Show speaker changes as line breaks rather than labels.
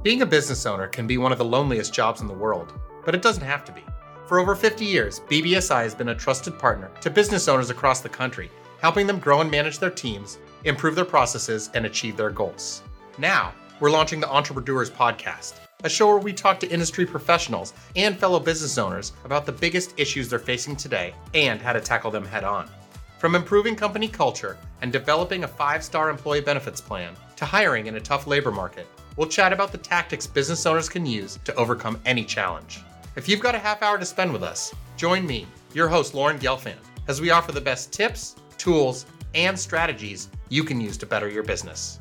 Being a business owner can be one of the loneliest jobs in the world, but it doesn't have to be. For over 50 years, BBSI has been a trusted partner to business owners across the country, helping them grow and manage their teams, improve their processes, and achieve their goals. Now, we're launching the Entrepre(doers) Podcast, a show where we talk to industry professionals and fellow business owners about the biggest issues they're facing today and how to tackle them head on. From improving company culture and developing a five star employee benefits plan to hiring in a tough labor market, we'll chat about the tactics business owners can use to overcome any challenge. If you've got a half hour to spend with us, join me, your host, Lorin Gelfand, as we offer the best tips, tools, and strategies you can use to better your business.